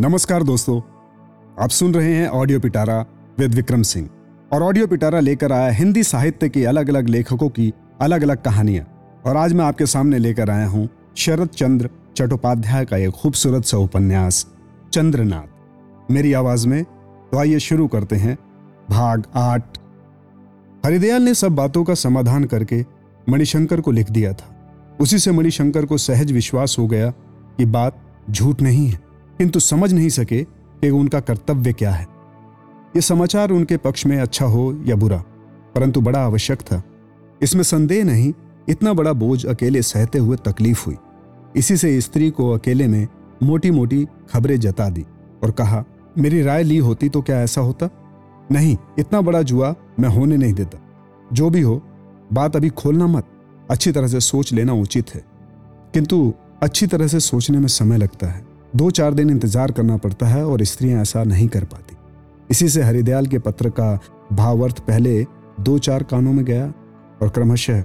नमस्कार दोस्तों, आप सुन रहे हैं ऑडियो पिटारा विद विक्रम सिंह और ऑडियो पिटारा लेकर आया हिंदी साहित्य के अलग अलग लेखकों की अलग अलग कहानियाँ। और आज मैं आपके सामने लेकर आया हूँ शरद चंद्र चट्टोपाध्याय का एक खूबसूरत सा उपन्यास, चंद्रनाथ। मेरी आवाज़ में तो आइए शुरू करते हैं। भाग आठ। हरिदयाल ने सब बातों का समाधान करके मणिशंकर को लिख दिया था। उसी से मणिशंकर को सहज विश्वास हो गया कि बात झूठ नहीं है। किंतु समझ नहीं सके कि उनका कर्तव्य क्या है। यह समाचार उनके पक्ष में अच्छा हो या बुरा, परंतु बड़ा आवश्यक था। इसमें संदेह नहीं, इतना बड़ा बोझ अकेले सहते हुए तकलीफ़ हुई। इसी से स्त्री को अकेले में मोटी मोटी खबरें जता दी और कहा, मेरी राय ली होती तो क्या ऐसा होता? नहीं, इतना बड़ा जुआ मैं होने नहीं देता। जो भी हो, बात अभी खोलना मत। अच्छी तरह से सोच लेना उचित है। किंतु अच्छी तरह से सोचने में समय लगता है। दो चार दिन इंतज़ार करना पड़ता है और स्त्रियाँ ऐसा नहीं कर पाती। इसी से हरिदयाल के पत्र का भावार्थ पहले दो चार कानों में गया और क्रमशः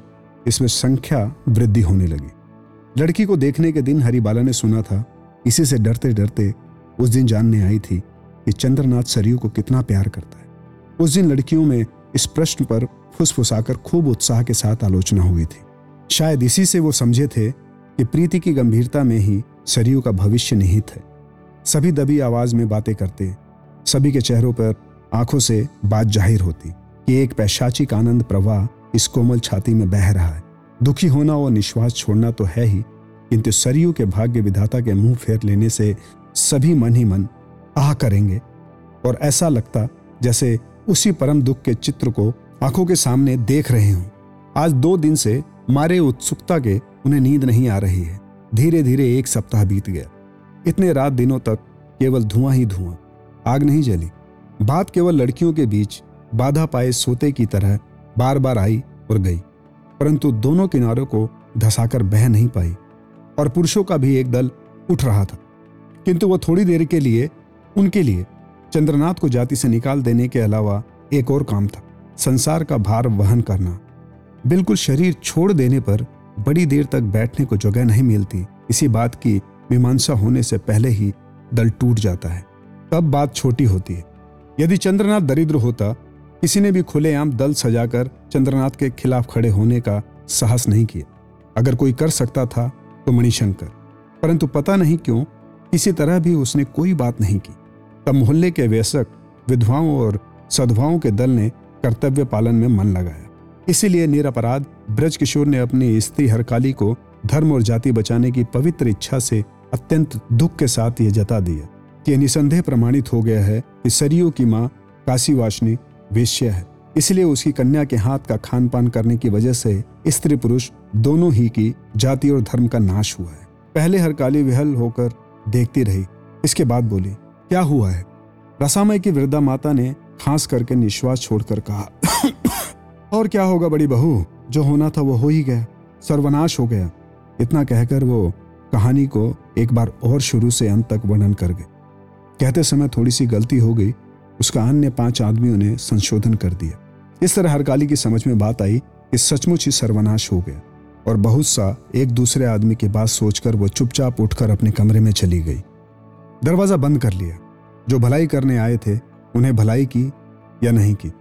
इसमें संख्या वृद्धि होने लगी। लड़की को देखने के दिन हरिबाला ने सुना था, इसी से डरते डरते उस दिन जानने आई थी कि चंद्रनाथ सरयू को कितना प्यार करता है। उस दिन लड़कियों में इस प्रश्न पर फुसफुसाकर खूब उत्साह के साथ आलोचना हुई थी। शायद इसी से वो समझे थे कि प्रीति की गंभीरता में ही सरयू का भविष्य निहित है। सभी दबी आवाज़ में बातें करते, सभी के चेहरों पर आँखों से बात ज़ाहिर होती कि एक पैशाचिक आनंद प्रवाह इस कोमल छाती में बह रहा है। दुखी होना और निश्वास छोड़ना तो है ही, किंतु सरयू के भाग्य विधाता के मुँह फेर लेने से सभी मन ही मन, आह, करेंगे। और ऐसा लगता जैसे उसी परम दुख के चित्र को आँखों के सामने देख रहे हूँ। आज दो दिन से मारे उत्सुकता के उन्हें नींद नहीं आ रही है। धीरे धीरे एक सप्ताह बीत गया। इतने रात दिनों तक केवल धुआँ ही धुआँ, आग नहीं जली। बात केवल लड़कियों के बीच बाधा पाए सोते की तरह बार बार आई और गई, परंतु दोनों किनारों को धसाकर बह नहीं पाई और पुरुषों का भी एक दल उठ रहा था। किंतु वह थोड़ी देर के लिए, उनके लिए चंद्रनाथ को जाति से निकाल देने के अलावा एक और काम था, संसार का भार वहन करना। बिल्कुल शरीर छोड़ देने पर बड़ी देर तक बैठने को जगह नहीं मिलती। इसी बात की मीमांसा होने से पहले ही दल टूट जाता है। तब बात छोटी होती है। यदि चंद्रनाथ दरिद्र होता, किसी ने भी खुलेआम दल सजाकर चंद्रनाथ के खिलाफ खड़े होने का साहस नहीं किया। अगर कोई कर सकता था तो मणिशंकर। परंतु पता नहीं क्यों, किसी तरह भी उसने कोई बात नहीं की। तब मोहल्ले के व्यसक, विधवाओं और सद्भाओं के दल ने कर्तव्य पालन में मन लगाया। इसीलिए निरपराध ब्रज किशोर ने अपनी स्त्री हरकाली को धर्म और जाति बचाने की पवित्र इच्छा से अत्यंत दुख के साथ ये जता दिया कि निसंदेह प्रमाणित हो गया है कि सरयू की माँ काशीवाशनी वेश्य है। इसलिए उसकी कन्या के हाथ का खान पान करने की वजह से स्त्री पुरुष दोनों ही की जाति और धर्म का नाश हुआ है। पहले हरकाली विहल होकर देखती रही। इसके बाद बोली, क्या हुआ है? रसामय की वृद्धा माता ने खांस करके निश्वास छोड़कर कहा और क्या होगा बड़ी बहू? जो होना था वो हो ही गया। सर्वनाश हो गया। इतना कहकर वो कहानी को एक बार और शुरू से अंत तक वर्णन कर गए। कहते समय थोड़ी सी गलती हो गई। उसका अन्य पाँच आदमियों ने संशोधन कर दिया। इस तरह हरकाली की समझ में बात आई कि सचमुच ही सर्वनाश हो गया और बहुत सा एक दूसरे आदमी की बात सोचकर वो चुपचाप उठकर अपने कमरे में चली गई। दरवाज़ा बंद कर लिया। जो भलाई करने आए थे, उन्हें भलाई की या नहीं की?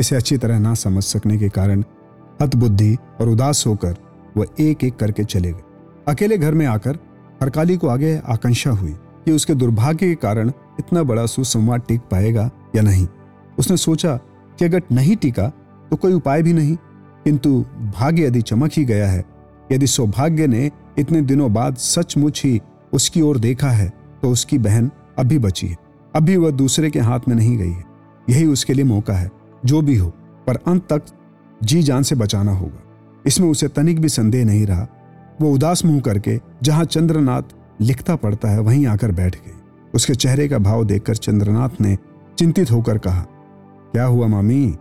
इसे अच्छी तरह ना समझ सकने के कारण हतबुद्धि और उदास होकर वह एक एक करके चले गए। अकेले घर में आकर हरकाली को आगे आकांक्षा हुई कि उसके दुर्भाग्य के कारण इतना बड़ा सुसंवाद टिक पाएगा या नहीं। उसने सोचा कि अगर नहीं टिका तो कोई उपाय भी नहीं। किंतु भाग्य यदि चमक ही गया है, यदि सौभाग्य ने इतने दिनों बाद सचमुच ही उसकी ओर देखा है तो उसकी बहन अभी बची है। अभी वह दूसरे के हाथ में नहीं गई है। यही उसके लिए मौका है। जो भी हो, पर अंत तक जी जान से बचाना होगा। इसमें उसे तनिक भी संदेह नहीं रहा। वो उदास मुँह करके जहाँ चंद्रनाथ लिखता पड़ता है, वहीं आकर बैठ गई। उसके चेहरे का भाव देखकर चंद्रनाथ ने चिंतित होकर कहा, क्या हुआ मामी?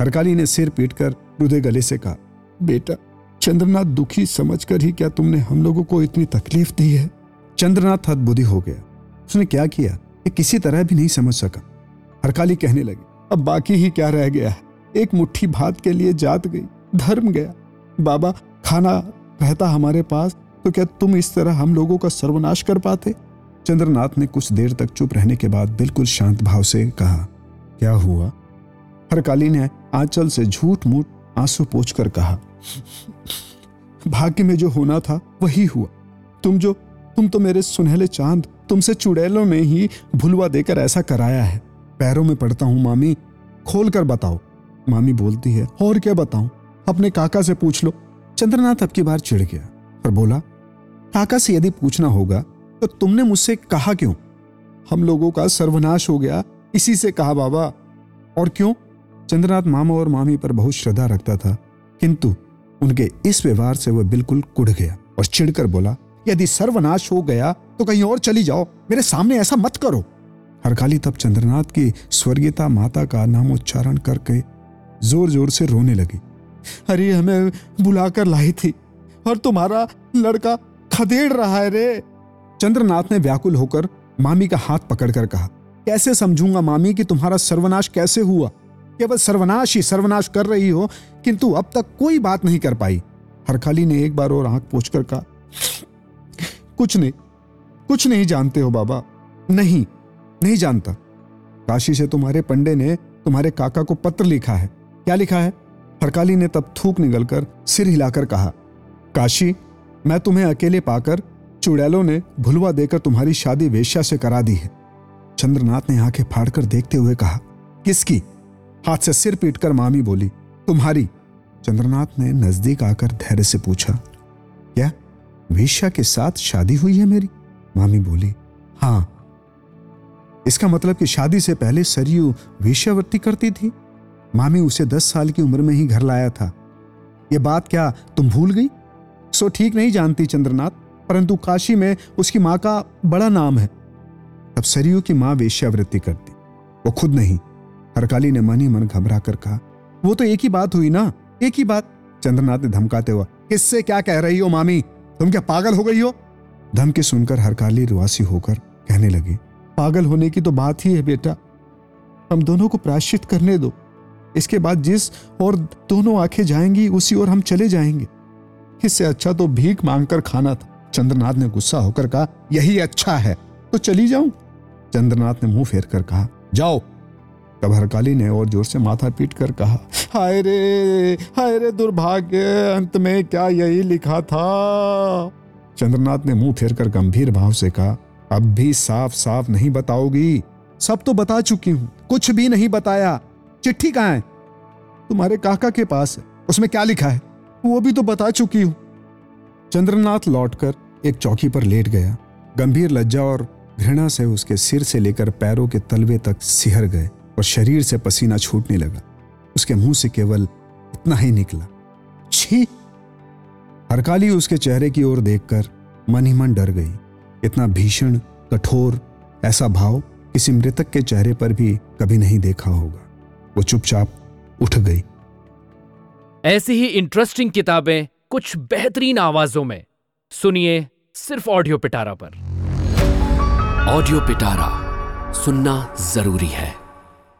हरकाली ने सिर पीट कर रुदे गले से कहा, बेटा, चंद्रनाथ दुखी समझकर ही क्या तुमने हम लोगों को इतनी तकलीफ़ दी है? चंद्रनाथ हदबुद्धि हो गया। उसने क्या किया? ये किसी तरह भी नहीं समझ सका। हरकाली कहने लगी अब बाकी ही क्या रह गया है? एक मुट्ठी भात के लिए जात गई, धर्म गया। बाबा, खाना रहता हमारे पास तो क्या तुम इस तरह हम लोगों का सर्वनाश कर पाते? चंद्रनाथ ने कुछ देर तक चुप रहने के बाद बिल्कुल शांत भाव से कहा, क्या हुआ? हरकाली ने आंचल से झूठ मूठ आँसू पोछ कर कहा, भाग्य में जो होना था, वही हुआ। तुम जो, तुम तो मेरे सुनहले चाँद, तुमसे चुड़ैलों ने ही भुलवा देकर ऐसा कराया है। पैरों में पड़ता हूँ, मामी। खोल कर बताओ। मामी बोलती है, और क्या बताऊँ? अपने काका से पूछ लो। चंद्रनाथ अब की बार चिढ़ गया और बोला, काका से यदि पूछना होगा तो तुमने मुझसे कहा क्यों? हम लोगों का सर्वनाश हो गया। इसी से कहा, बाबा। और क्यों? चंद्रनाथ मामा और मामी पर बहुत श्रद्धा रखता था, किंतु उनके इस व्यवहार से वह बिल्कुल कुड़ गया और चिढ़कर बोला, यदि सर्वनाश हो गया तो कहीं और चली जाओ। मेरे सामने ऐसा मत करो। हरकाली तब चंद्रनाथ की स्वर्गीयता माता का नामोच्चारण करके ज़ोर ज़ोर से रोने लगी। अरे, हमें बुलाकर लाई थी और तुम्हारा लड़का खदेड़ रहा है रे। चंद्रनाथ ने व्याकुल होकर मामी का हाथ पकड़कर कहा, कैसे समझूँगा मामी कि तुम्हारा सर्वनाश कैसे हुआ? केवल सर्वनाश ही सर्वनाश कर रही हो, किंतु अब तक कोई बात नहीं कर पाई। हरखाली ने एक बार और आँख पोछकर कहा, कुछ नहीं कुछ नहीं जानते हो बाबा। नहीं नहीं जानता। काशी से तुम्हारे पंडे ने तुम्हारे काका को पत्र लिखा है। क्या लिखा है? हरकाली ने तब थूक निकलकर सिर हिलाकर कहा, काशी, मैं तुम्हें अकेले पाकर चुड़ैलों ने भुलवा देकर तुम्हारी शादी वेश्या से करा दी है। चंद्रनाथ ने आँखें फाड़कर देखते हुए कहा, किसकी? हाथ से सिर पीटकर मामी बोली, तुम्हारी। चंद्रनाथ ने नज़दीक आकर धैर्य से पूछा, क्या वेश्या के साथ शादी हुई है मेरी? मामी बोली, हाँ इसका मतलब कि शादी से पहले सरयू वेश्यावृत्ति करती थी। मामी उसे दस साल की उम्र में ही घर लाया था। यह बात क्या तुम भूल गई? सो ठीक नहीं जानती चंद्रनाथ, परंतु काशी में उसकी माँ का बड़ा नाम है। तब सरयू की माँ वेश्यावृत्ति करती। वो खुद नहीं, हरकाली ने मन ही मन घबरा कर कहा, वो तो एक ही बात हुई ना, एक ही बात। चंद्रनाथ ने धमकाते हुआ किससे क्या कह रही हो मामी? तुम क्या पागल हो गई हो? धमकी सुनकर हरकाली रुआसी होकर कहने लगी। पागल होने की तो बात ही है बेटा। हम दोनों को प्राश्चित करने दो। इसके बाद जिस और दोनों आँखें जाएँगी, उसी ओर हम चले जाएँगे। इससे अच्छा तो भीख मांगकर खाना था। चंद्रनाथ ने गुस्सा होकर कहा, यही अच्छा है। तो चली जाऊँ? चंद्रनाथ ने मुँह फेर कर कहा, जाओ। तब ने और ज़ोर से माथा पीट कर कहा, हाय रे हाय रे दुर्भाग्य, अंत में क्या यही लिखा था? चंद्रनाथ ने मुँह फेर कर गंभीर भाव से कहा अब भी साफ़ साफ़ नहीं बताओगी। सब तो बता चुकी हूँ, कुछ भी नहीं बताया। चिट्ठी कहाँ है? तुम्हारे काका के पास है, उसमें क्या लिखा है? वो भी तो बता चुकी हूँ। चंद्रनाथ लौटकर एक चौकी पर लेट गया। गंभीर लज्जा और घृणा से उसके सिर से लेकर पैरों के तलवे तक सिहर गए और शरीर से पसीना छूटने लगा। उसके मुँह से केवल इतना ही निकला। छी! हरकाली उसके चेहरे की ओर देखकर मन ही मन डर गई। इतना भीषण कठोर ऐसा भाव किसी मृतक के चेहरे पर भी कभी नहीं देखा होगा। वो चुपचाप उठ गई। ऐसी ही इंटरेस्टिंग किताबें कुछ बेहतरीन आवाजों में। सुनिए सिर्फ़ ऑडियो पिटारा पर। ऑडियो पिटारा सुनना ज़रूरी है।